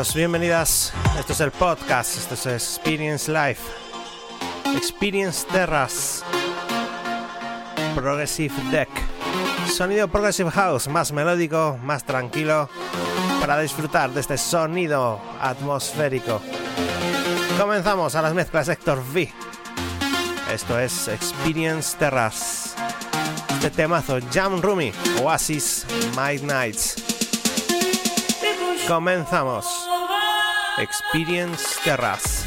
Bienvenidos, bienvenidas. Esto es el podcast, esto es Experience Life. Experience Terras. Progressive Deck. Sonido Progressive House, más melódico, más tranquilo, para disfrutar de este sonido atmosférico. Comenzamos a las mezclas Héctor V. Esto es Experience Terras. Este temazo Jam Rumi, Oasis Nights. Comenzamos. Experience Terras.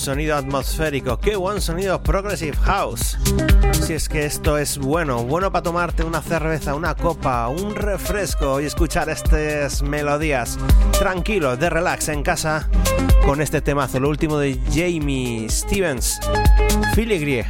Sonido atmosférico, qué buen sonido Progressive House. Si es que esto es bueno, bueno para tomarte una cerveza, una copa, un refresco y escuchar estas melodías tranquilo, de relax en casa con este temazo, lo último de Jamie Stevens, Filigrie.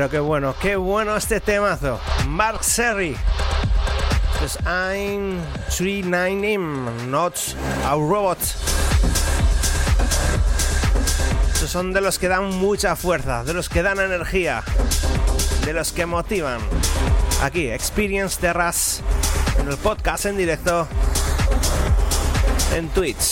Pero qué bueno, qué bueno este temazo. Mark Serry. Pues I'm 39M, not a robot. Estos son de los que dan mucha fuerza, de los que dan energía, de los que motivan. Aquí, Experience Terras, en el podcast en directo, en Twitch.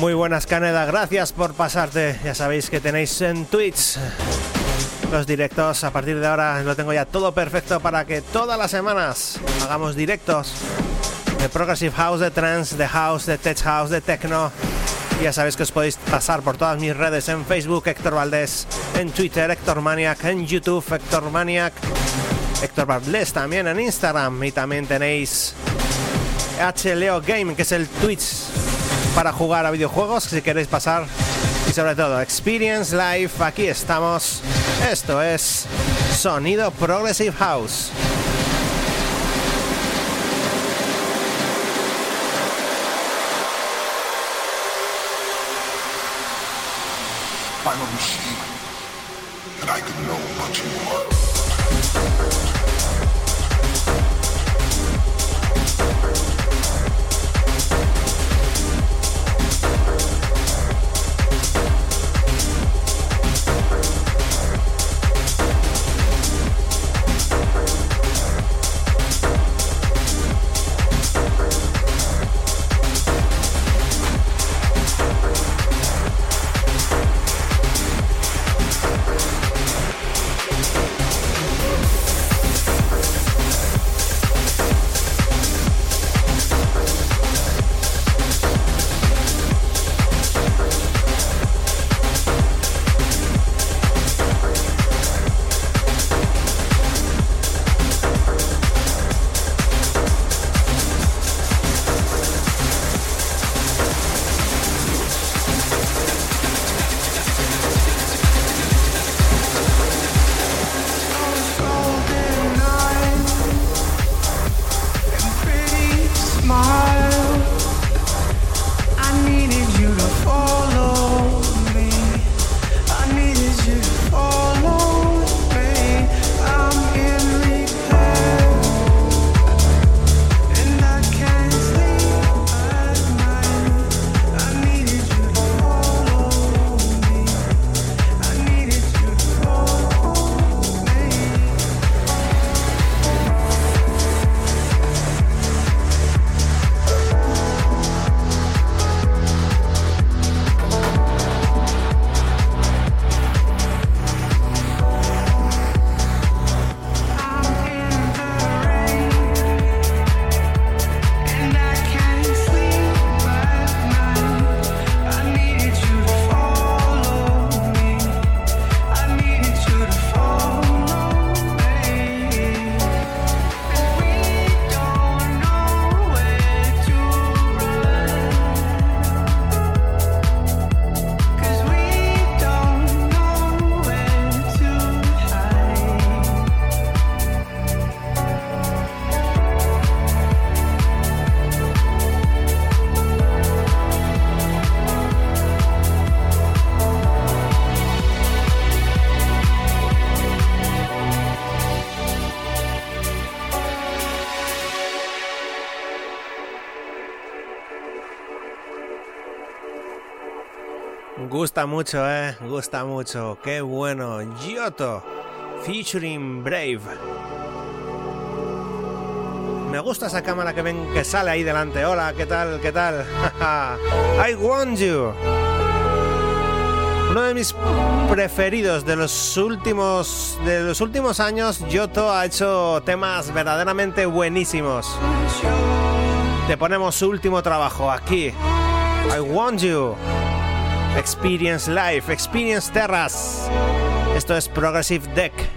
Muy buenas Caneda, gracias por pasarte. Ya sabéis que tenéis en Twitch los directos. A partir de ahora lo tengo ya todo perfecto para que todas las semanas hagamos directos de Progressive House, de Trance, de House, de Tech House, de Techno. Ya sabéis que os podéis pasar por todas mis redes en Facebook, Héctor Valdés, en Twitter, Héctor Maniac, en YouTube, Héctor Maniac, Héctor Valdés también en Instagram y también tenéis HLeo Game, que es el Twitch para jugar a videojuegos si queréis pasar y sobre todo Experience Live, aquí estamos. Esto es Sonido Progressive House. Gusta mucho, eh. Gusta mucho. Qué bueno. Giotto. Featuring Brave. Me gusta esa cámara que ven que sale ahí delante. Hola, ¿qué tal? ¿Qué tal? I want you. Uno de mis preferidos de los últimos de los últimos años, Giotto ha hecho temas verdaderamente buenísimos. Te ponemos su último trabajo aquí. I want you. Experience Life, Experience Terras. Esto es Progressive Deck.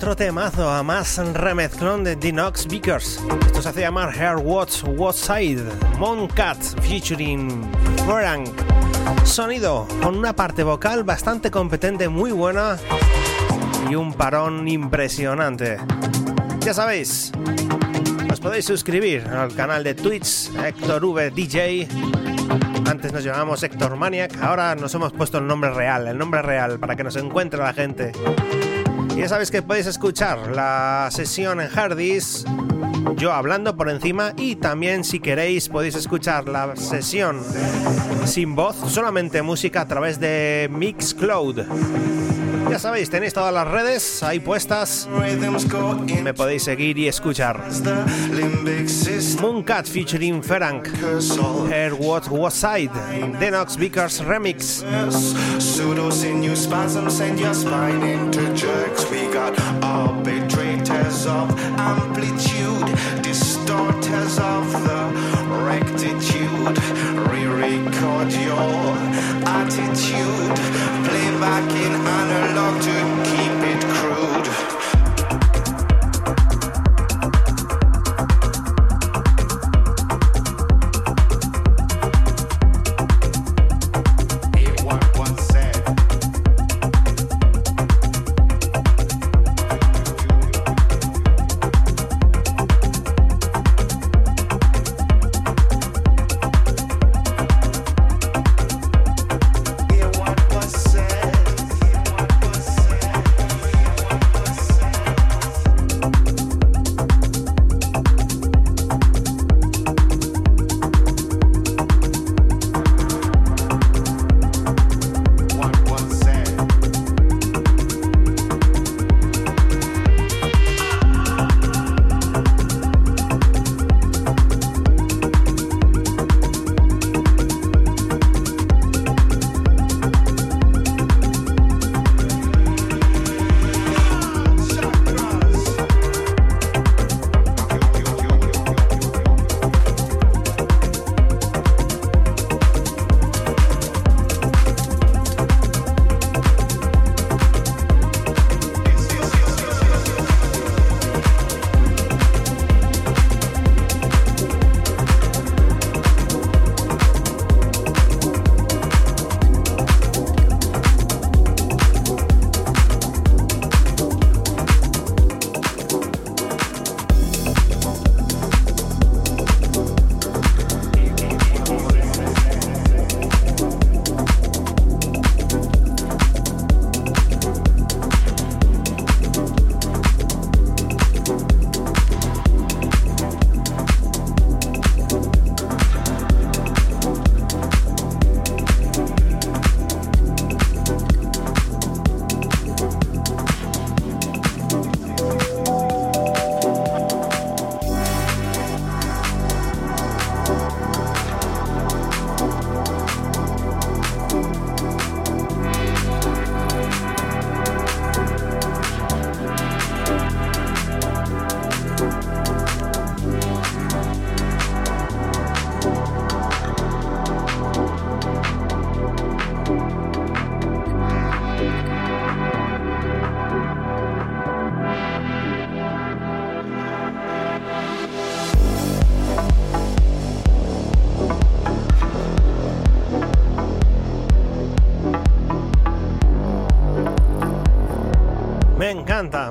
Otro temazo a más remezclón de Dinox Vickers. Esto se hace llamar Hair Watch What Side, Moncat featuring Frank. Sonido con una parte vocal bastante competente, muy buena y un parón impresionante. Ya sabéis, os podéis suscribir al canal de Twitch Héctor V DJ. Antes nos llamábamos Héctor Maniac, ahora nos hemos puesto el nombre real, el nombre real para que nos encuentre la gente. Ya sabéis que podéis escuchar la sesión en Hardys, yo hablando por encima y también si queréis podéis escuchar la sesión sin voz, solamente música a través de Mixcloud. Ya sabéis, tenéis todas las redes ahí puestas. Me podéis seguir y escuchar. Mooncat featuring Ferank. Air What Was Side. Denox Vickers Remix. Of amplitude, distorters of the rectitude. Re-record your attitude. I can analog to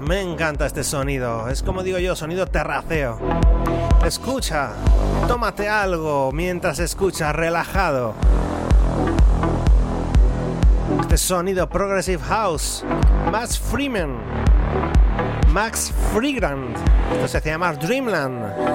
me encanta este sonido. Es como digo yo, sonido terraceo. Escucha, tómate algo mientras escuchas, relajado. Este sonido Progressive House. Max Freeman. Max Freegrand. Esto se hace llamar Dreamland.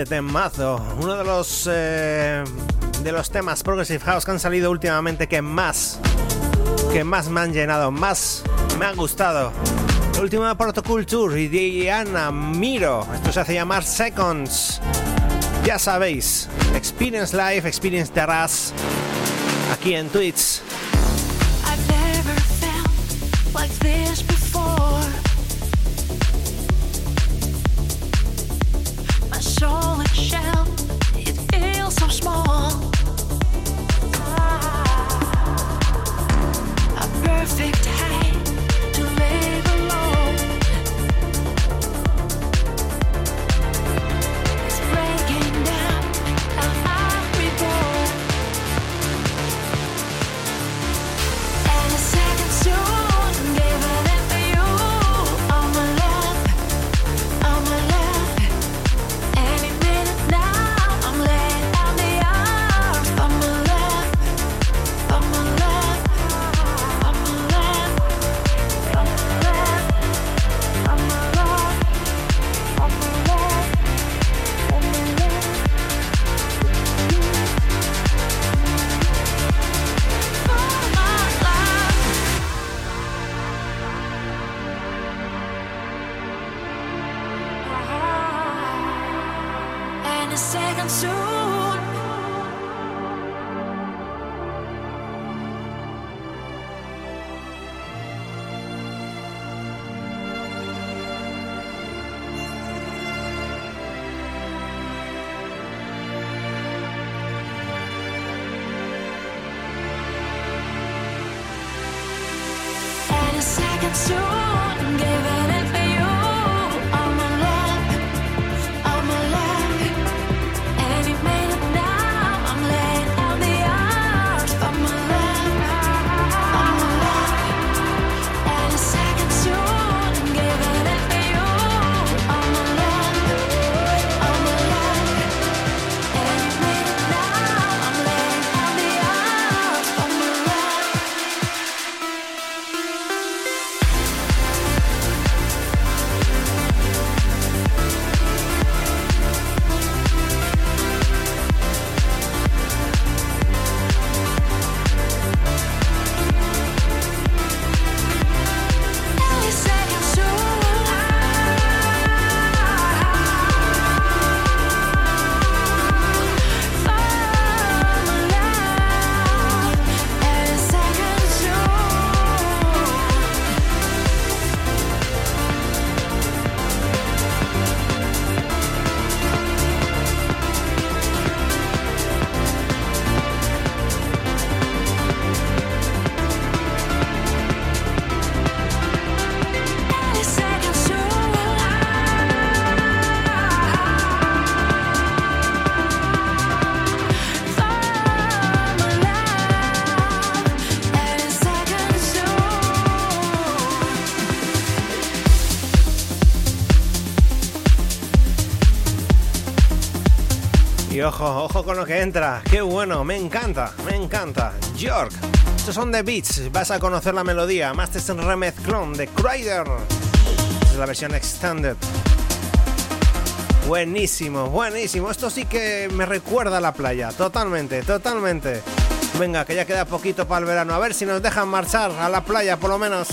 Este temazo, uno de los eh, de los temas Progressive House que han salido últimamente que más que más me han llenado, más me han gustado. El último de Protoculture y Diana Miro. Esto se hace llamar Seconds. Ya sabéis, Experience Live, Experience Terras, aquí en Twitch. Ojo, ojo con lo que entra. Qué bueno, me encanta, me encanta. York, estos son The Beats. Vas a conocer la melodía. Masters remezclón de Crider. Es la versión extended. Buenísimo, buenísimo. Esto sí que me recuerda a la playa. Totalmente, totalmente. Venga, que ya queda poquito para el verano. A ver si nos dejan marchar a la playa por lo menos.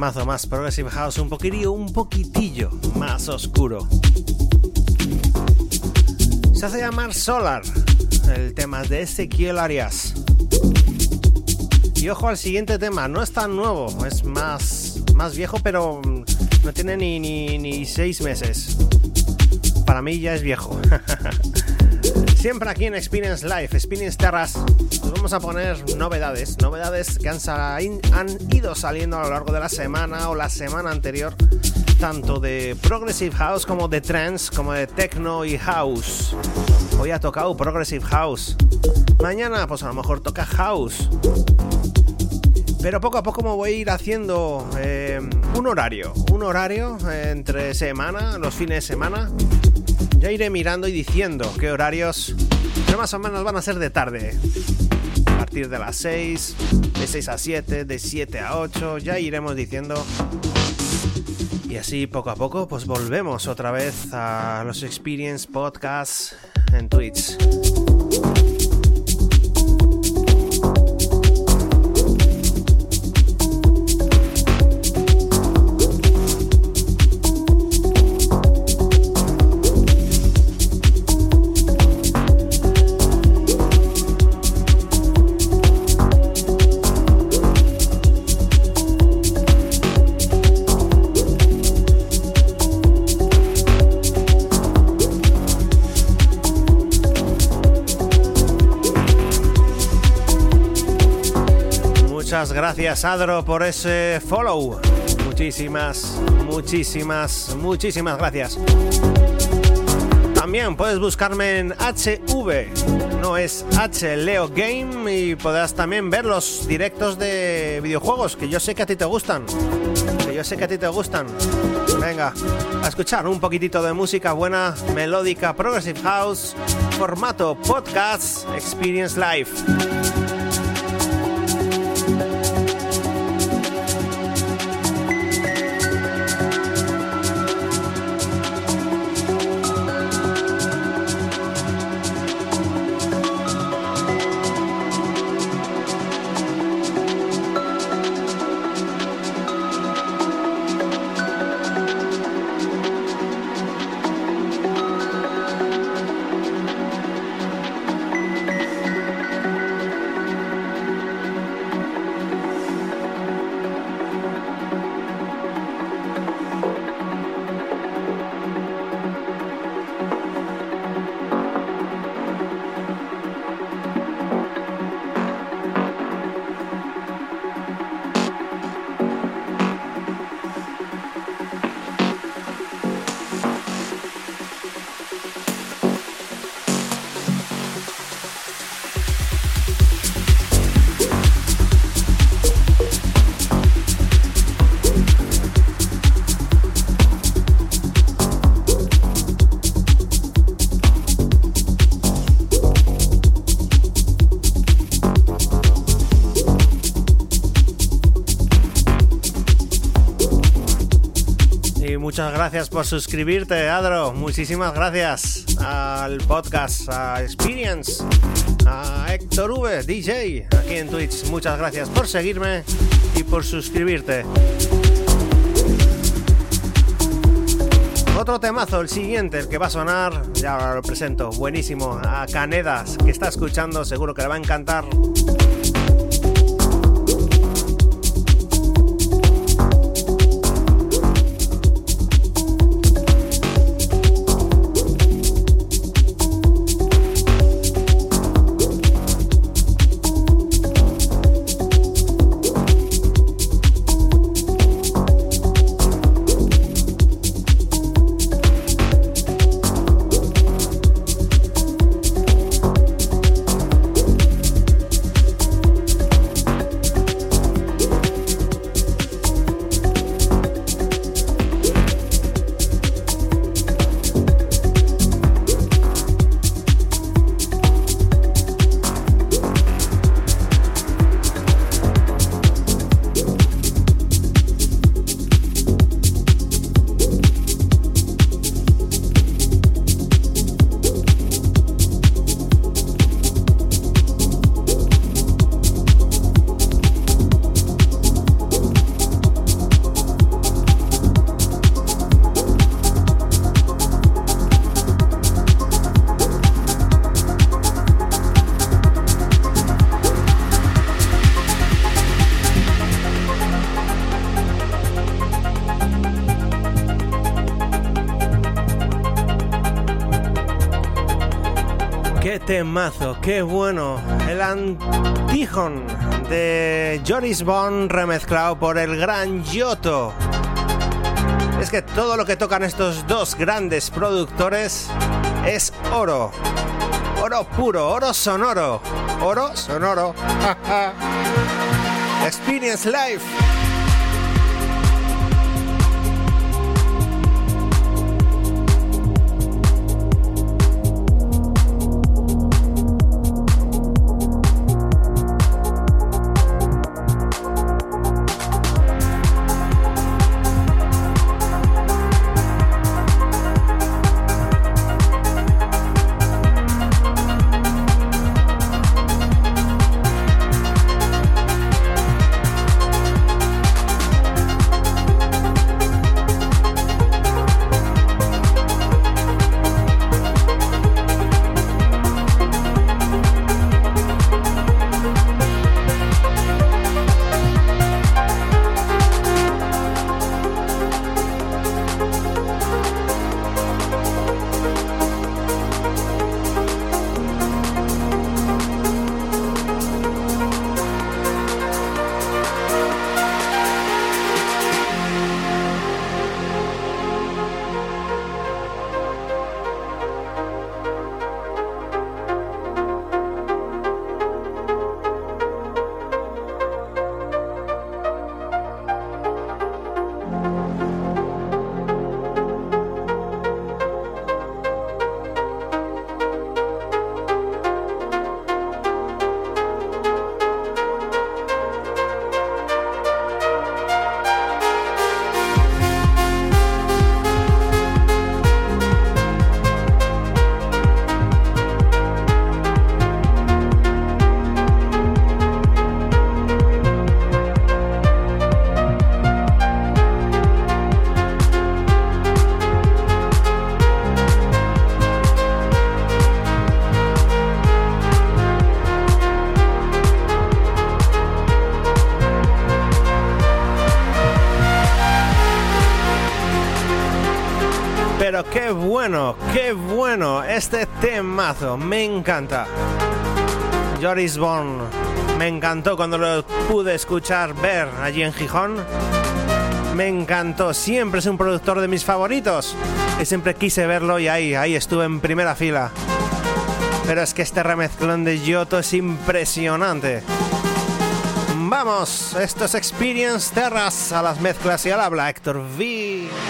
Temazo más Progressive House, un poquitillo, un poquitillo más oscuro. Se hace llamar Solar, el tema de Ezequiel Arias. Y ojo al siguiente tema, no es tan nuevo, es más, más viejo, pero no tiene ni, ni, ni seis meses. Para mí ya es viejo. Siempre aquí en Experience Live, Experience Terras, nos vamos a poner novedades, novedades que han, han ido saliendo a lo largo de la semana o la semana anterior, tanto de Progressive House como de Trance, como de Techno y House. Hoy ha tocado Progressive House. Mañana, pues a lo mejor toca House. Pero poco a poco me voy a ir haciendo eh, un horario, un horario entre semana, los fines de semana ya iré mirando y diciendo qué horarios, pero más o menos van a ser de tarde. A partir de las 6, de 6 a 7, de 7 a 8, ya iremos diciendo. Y así poco a poco pues volvemos otra vez a los Experience Podcasts en Twitch. Gracias Adro por ese follow. Muchísimas, muchísimas, muchísimas gracias. También puedes buscarme en HV, no es H Leo Game y podrás también ver los directos de videojuegos que yo sé que a ti te gustan. Que yo sé que a ti te gustan. Venga, a escuchar un poquitito de música buena, melódica, progressive house, formato podcast, experience live. Muchas gracias por suscribirte, Adro. Muchísimas gracias al podcast, a Experience, a Héctor V, DJ, aquí en Twitch. Muchas gracias por seguirme y por suscribirte. Otro temazo, el siguiente, el que va a sonar, ya lo presento, buenísimo, a Canedas, que está escuchando, seguro que le va a encantar. Qué bueno. El Antijon de Joris Bond remezclado por el gran Yoto. Es que todo lo que tocan estos dos grandes productores es oro. Oro puro, oro sonoro. Oro sonoro. Experience Life. Me encanta. Joris Bond, me encantó cuando lo pude escuchar, ver allí en Gijón. Me encantó, siempre es un productor de mis favoritos. Y siempre quise verlo y ahí, ahí estuve en primera fila. Pero es que este remezclón de Yoto es impresionante. Vamos, esto es Experience Terras a las mezclas y al habla Héctor V.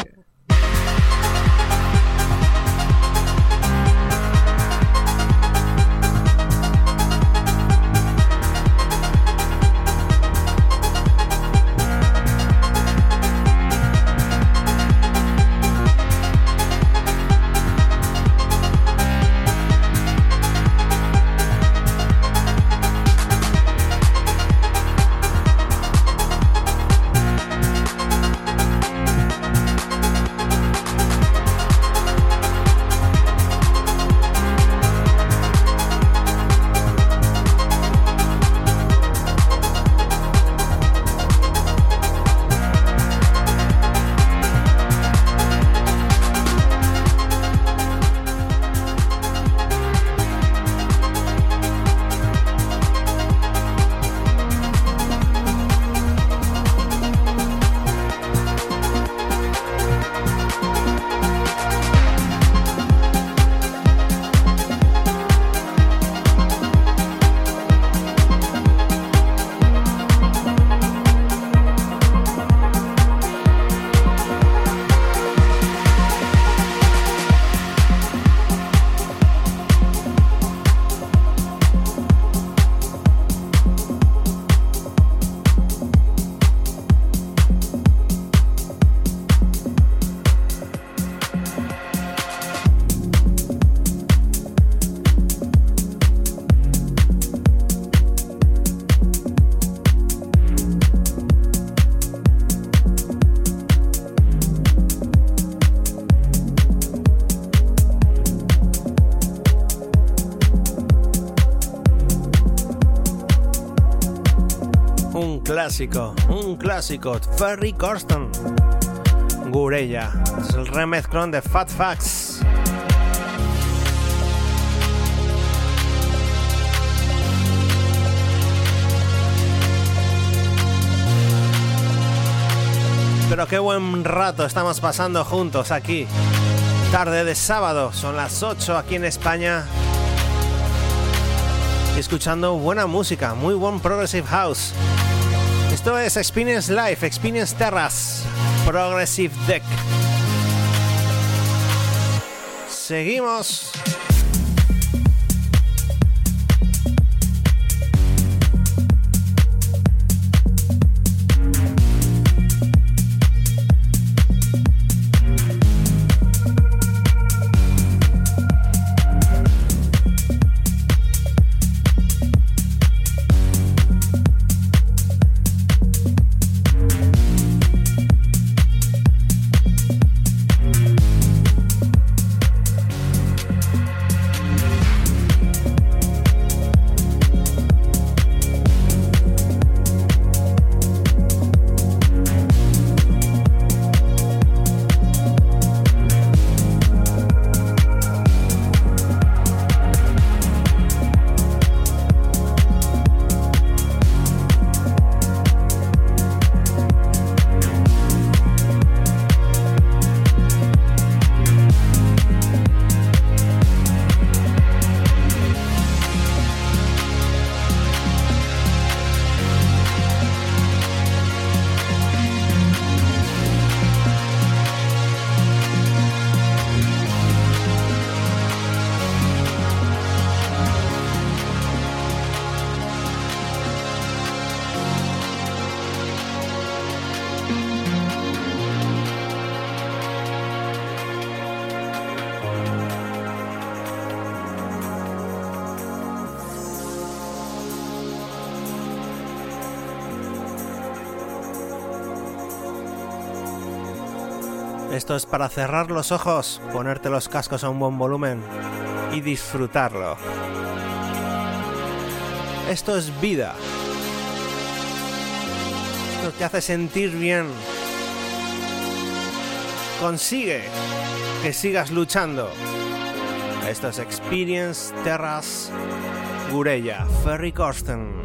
un clásico, Ferry Corsten, Gurella, es el remezclón de Fat Facts. Pero qué buen rato estamos pasando juntos aquí. Tarde de sábado, son las 8 aquí en España. Escuchando buena música, muy buen Progressive House. Esto es Experience Life, Experience Terras, Progressive Deck. Seguimos. Esto es para cerrar los ojos, ponerte los cascos a un buen volumen y disfrutarlo. Esto es vida. Esto te hace sentir bien. Consigue que sigas luchando. Esto es Experience Terras Gurella, Ferry Corsten.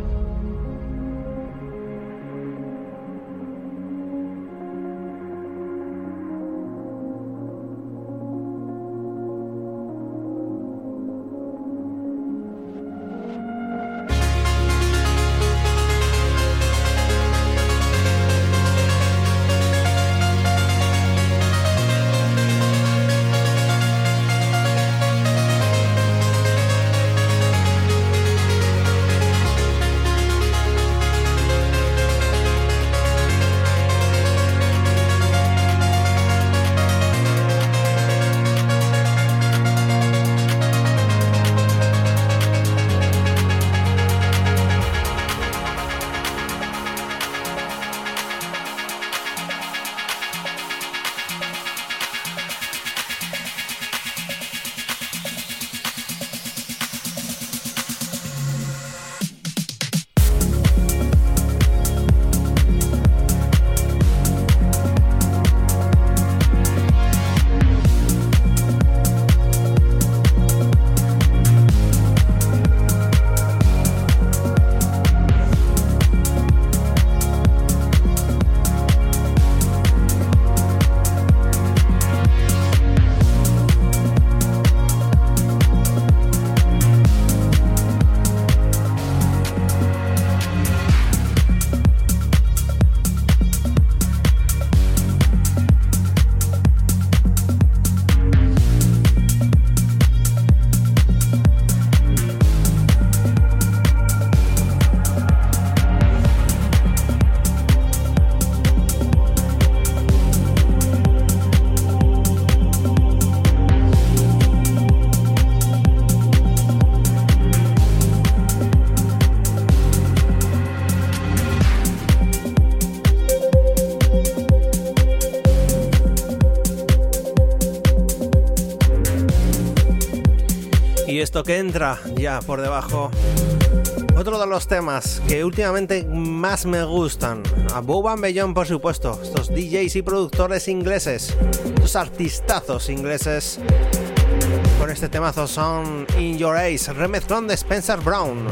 Que entra ya por debajo. Otro de los temas que últimamente más me gustan. A Boban Bellón, por supuesto. Estos DJs y productores ingleses. Estos artistazos ingleses. Con este temazo son In Your Ace, remezclón de Spencer Brown.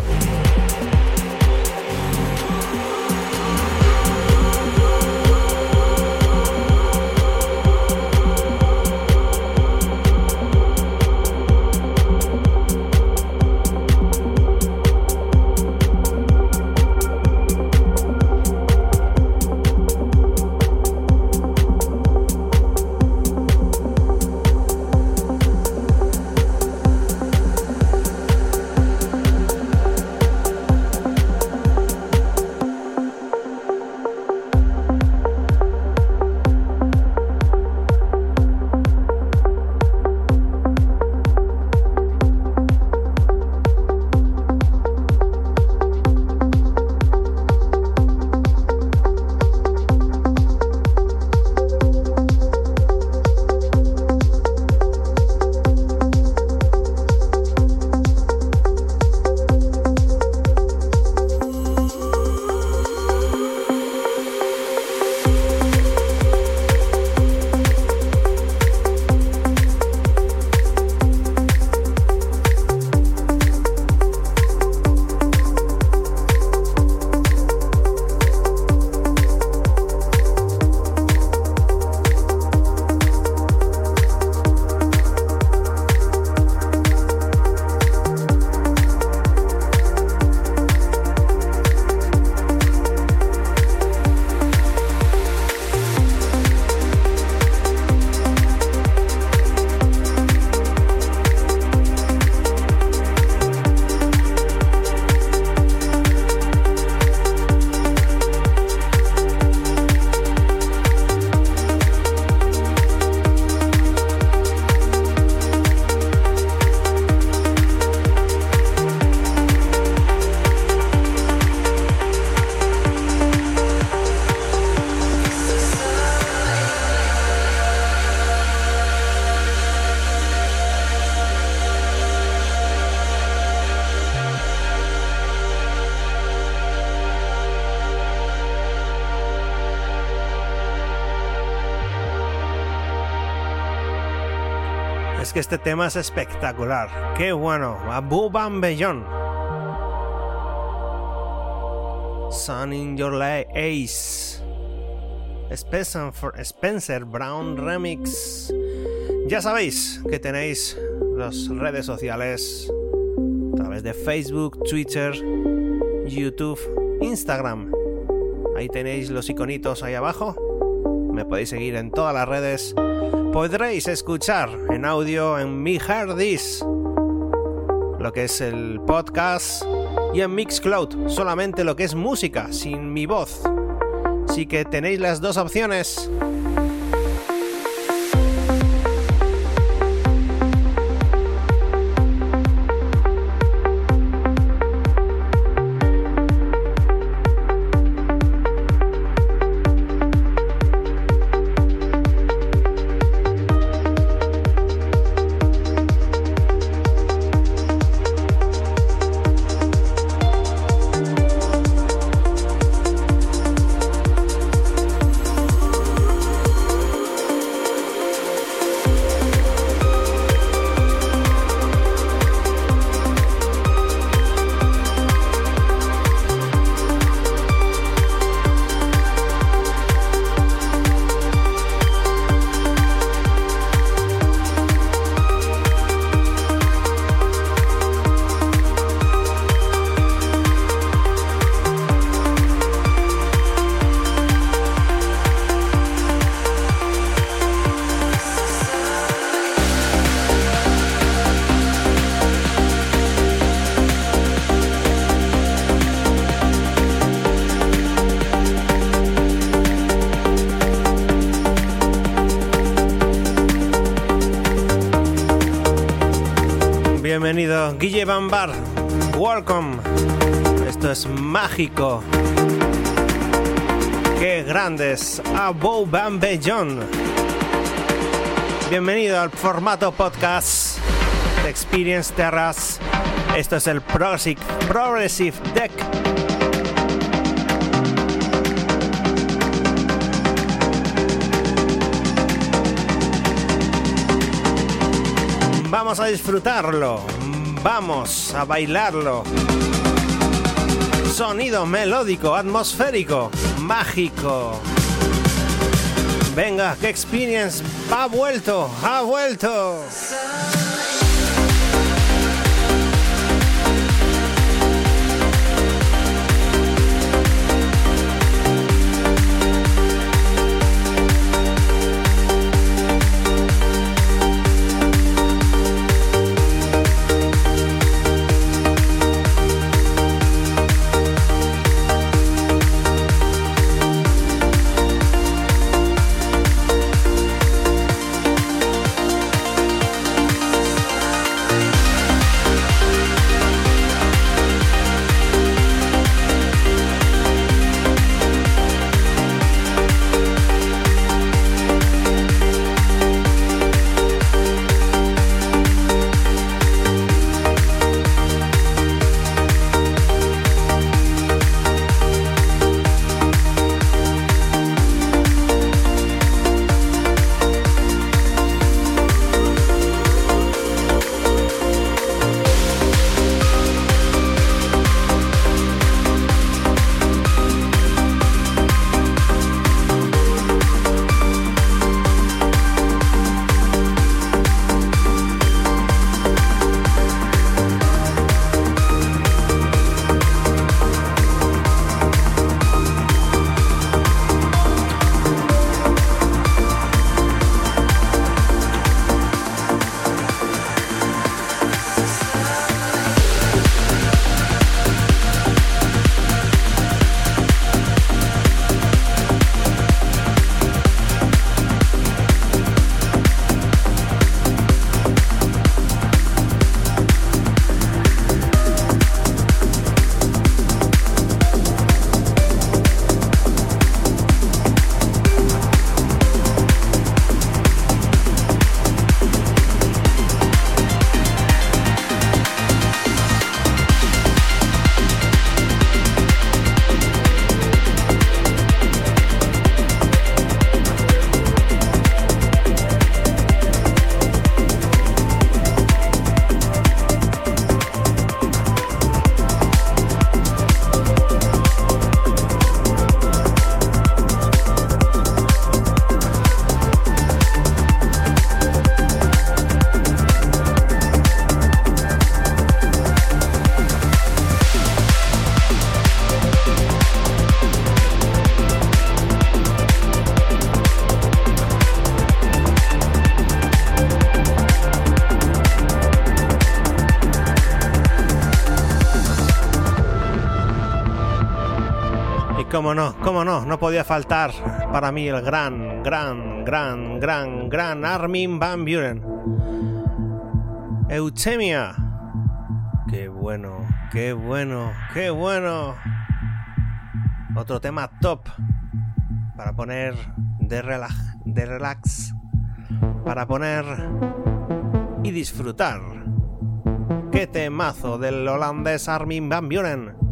Que este tema es espectacular. ¡Qué bueno! Abu Bambellón. Sun in Your Light Ace. Spencer Brown Remix. Ya sabéis que tenéis las redes sociales a través de Facebook, Twitter, YouTube, Instagram. Ahí tenéis los iconitos ahí abajo. Me podéis seguir en todas las redes. Podréis escuchar en audio en mi Hardis lo que es el podcast y en Mixcloud solamente lo que es música sin mi voz. Así que tenéis las dos opciones. Welcome. Esto es mágico. Qué grandes. Abou Bambellón. Bienvenido al formato podcast de Experience Terras. Esto es el Progressive Deck. Vamos a disfrutarlo. Vamos a bailarlo. Sonido melódico, atmosférico, mágico. Venga, que experience ha vuelto, ha vuelto. Cómo no, cómo no, no podía faltar para mí el gran, gran, gran, gran, gran Armin Van Buren. Eutemia. Qué bueno, qué bueno, qué bueno. Otro tema top para poner de relax, de relax, para poner y disfrutar. Qué temazo del holandés Armin Van Buren.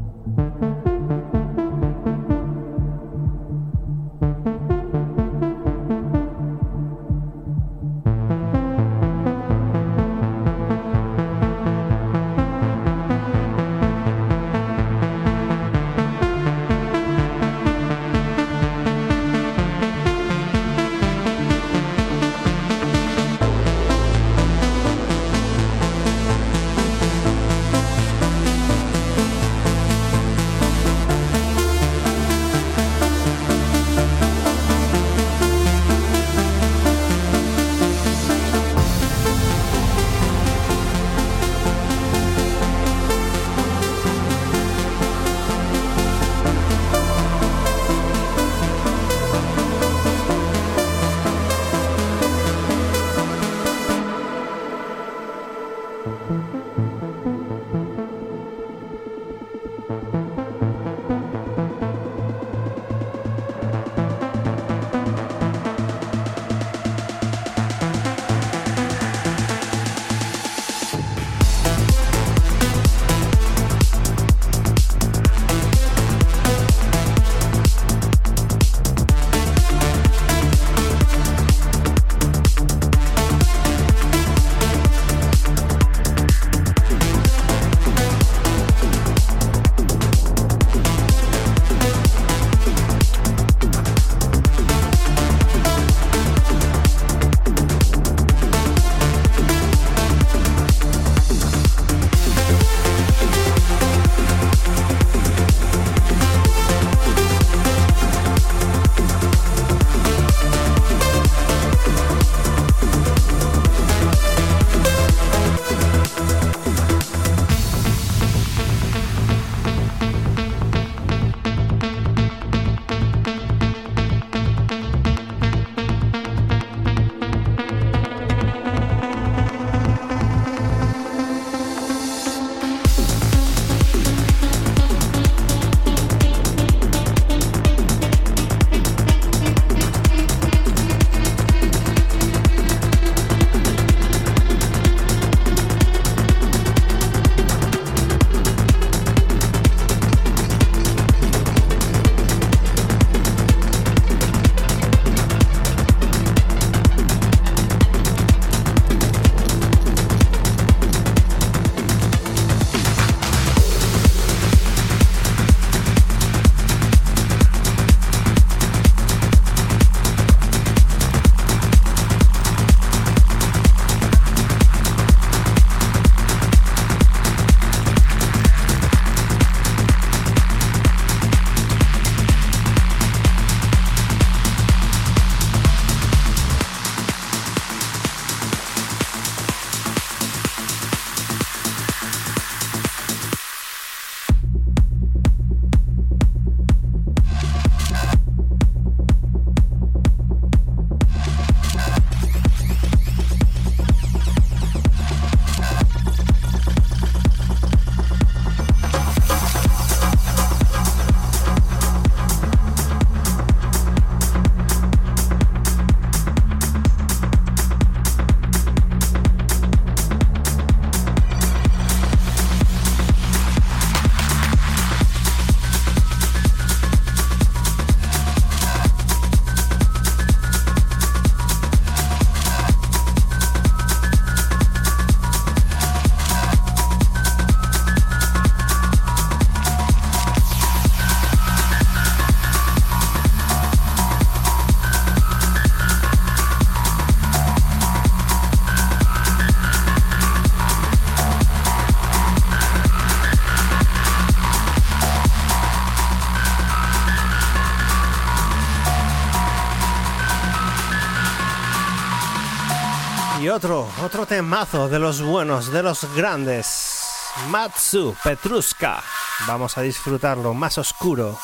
Otro, otro temazo de los buenos, de los grandes. Matsu Petruska. Vamos a disfrutarlo más oscuro.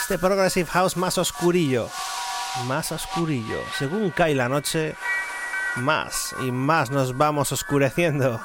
este Progressive House más oscurillo, más oscurillo. Según cae la noche, más y más nos vamos oscureciendo.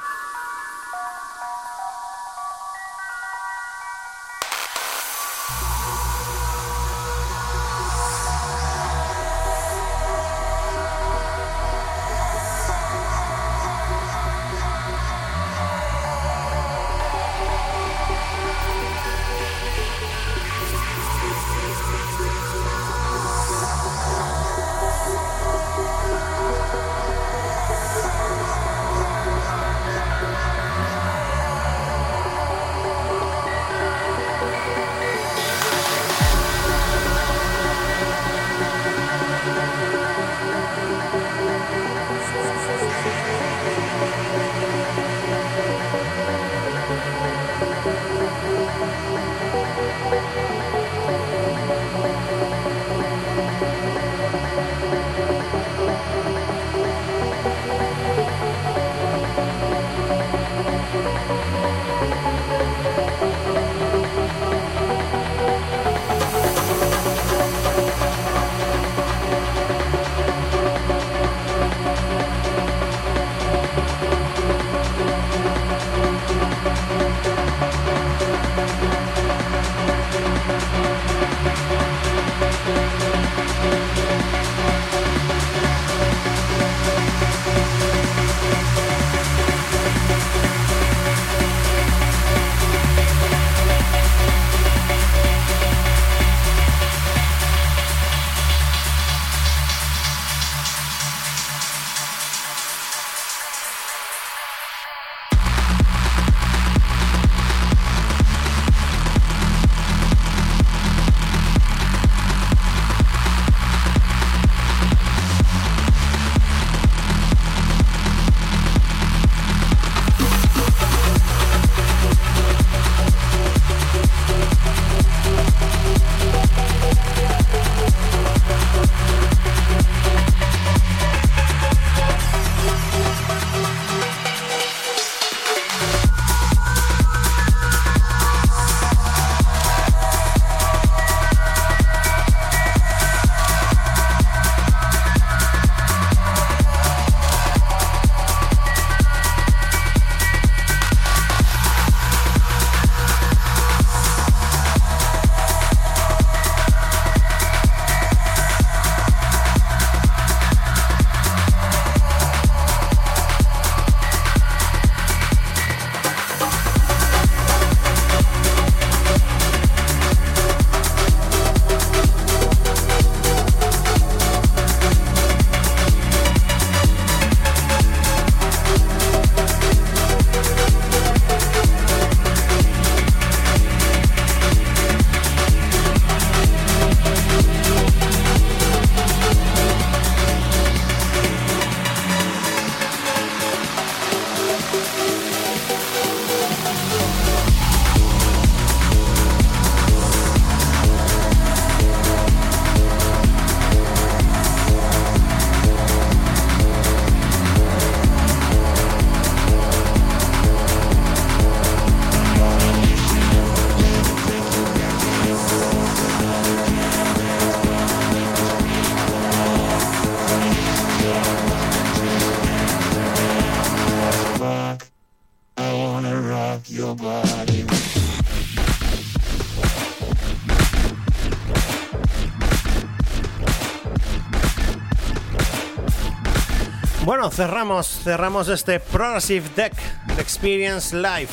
Cerramos, cerramos este Progressive Deck Experience Live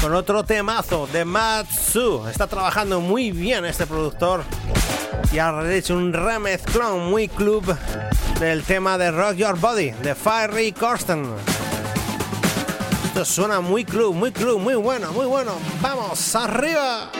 con otro temazo de Matsu. Está trabajando muy bien este productor y ha hecho un remezclón muy club del tema de Rock Your Body de Fiery Corsten. Esto suena muy club, muy club, muy bueno, muy bueno. ¡Vamos, arriba!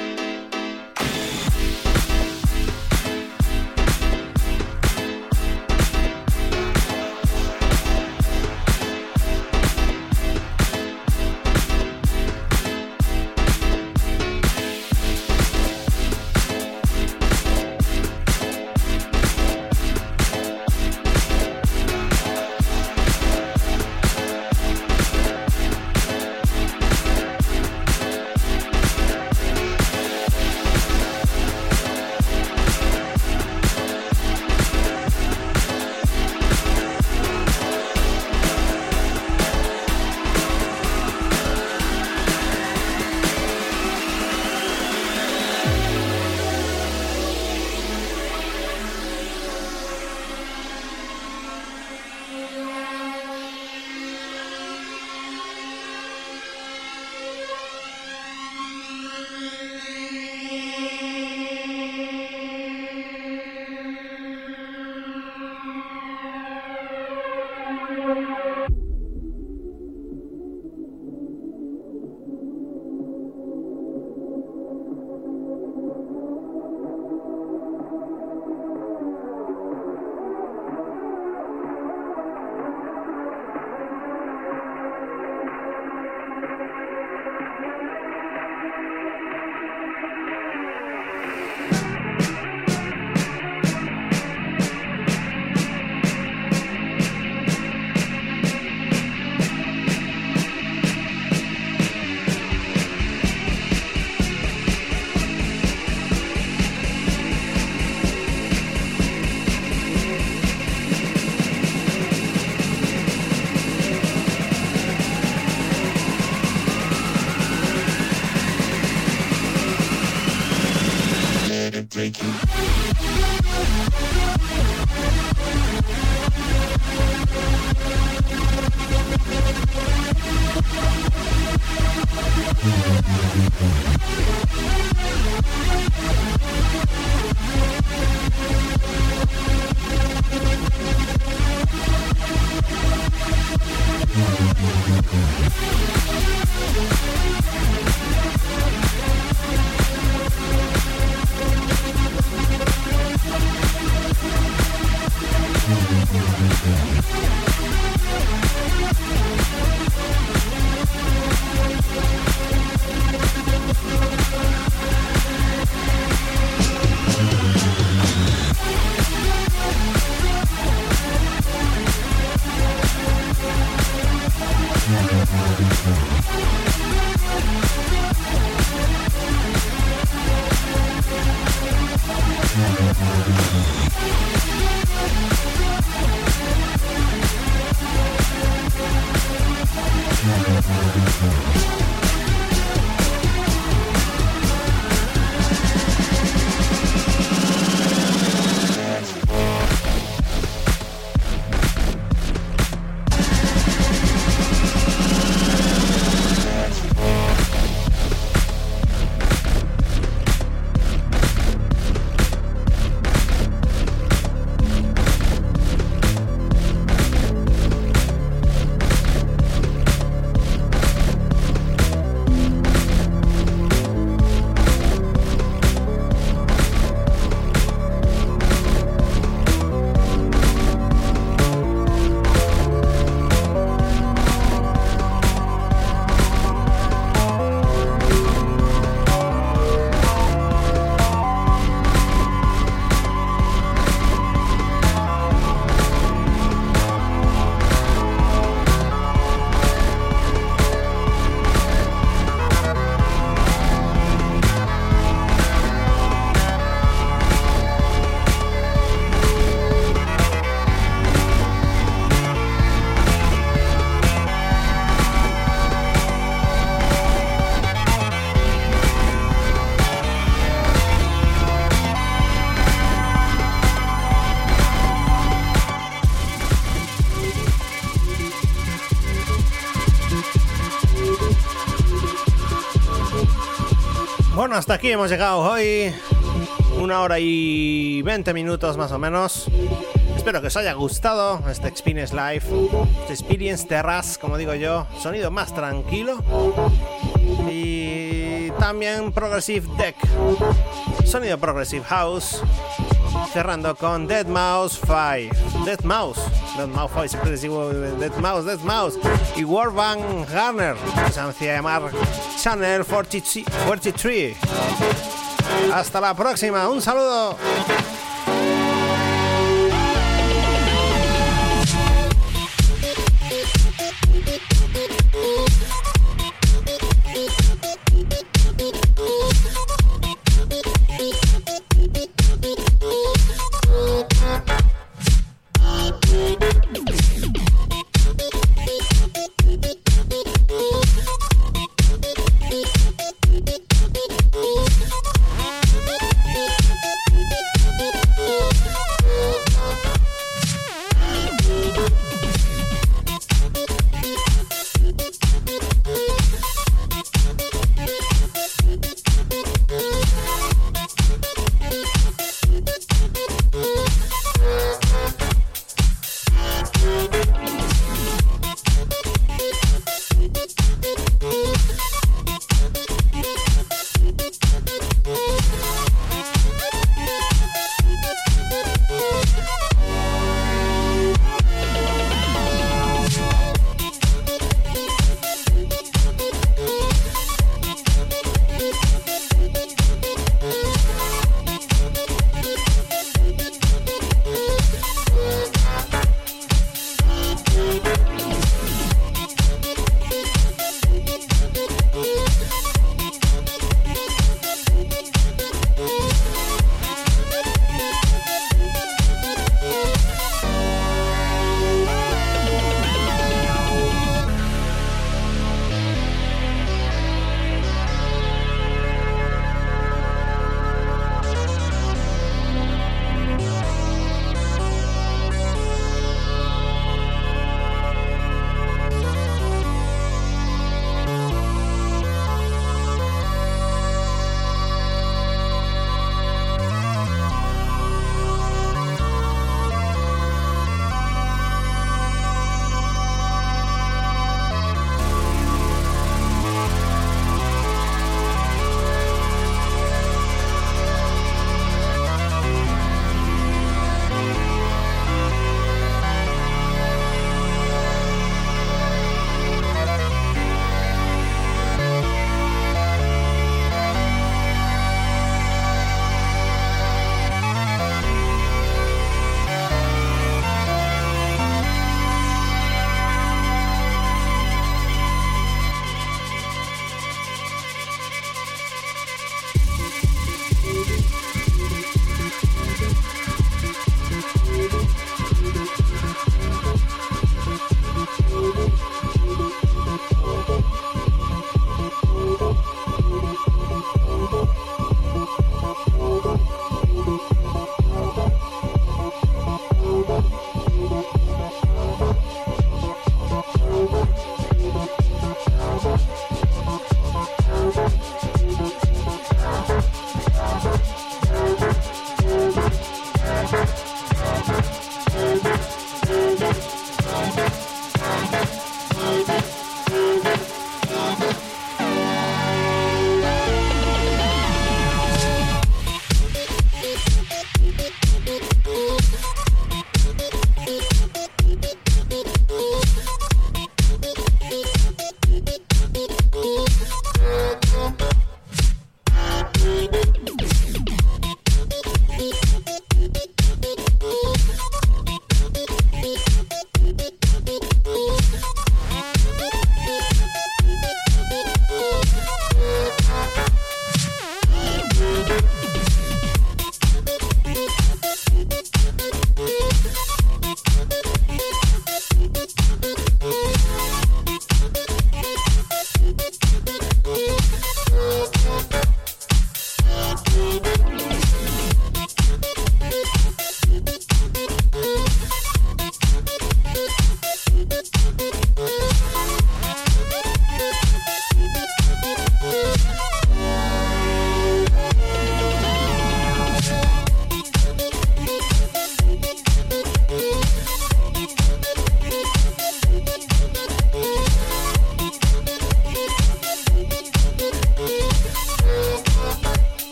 Hasta aquí hemos llegado hoy. Una hora y 20 minutos más o menos. Espero que os haya gustado este Experience Live, este Experience Terras, como digo yo. Sonido más tranquilo. Y también Progressive Deck. Sonido Progressive House. Cerrando con Dead Mouse 5. Dead Mouse. Dead Mouse 5, siempre digo Dead Mouse, Dead Mouse. Y Warbank Garner, se llamar Channel 43. Hasta la próxima, un saludo.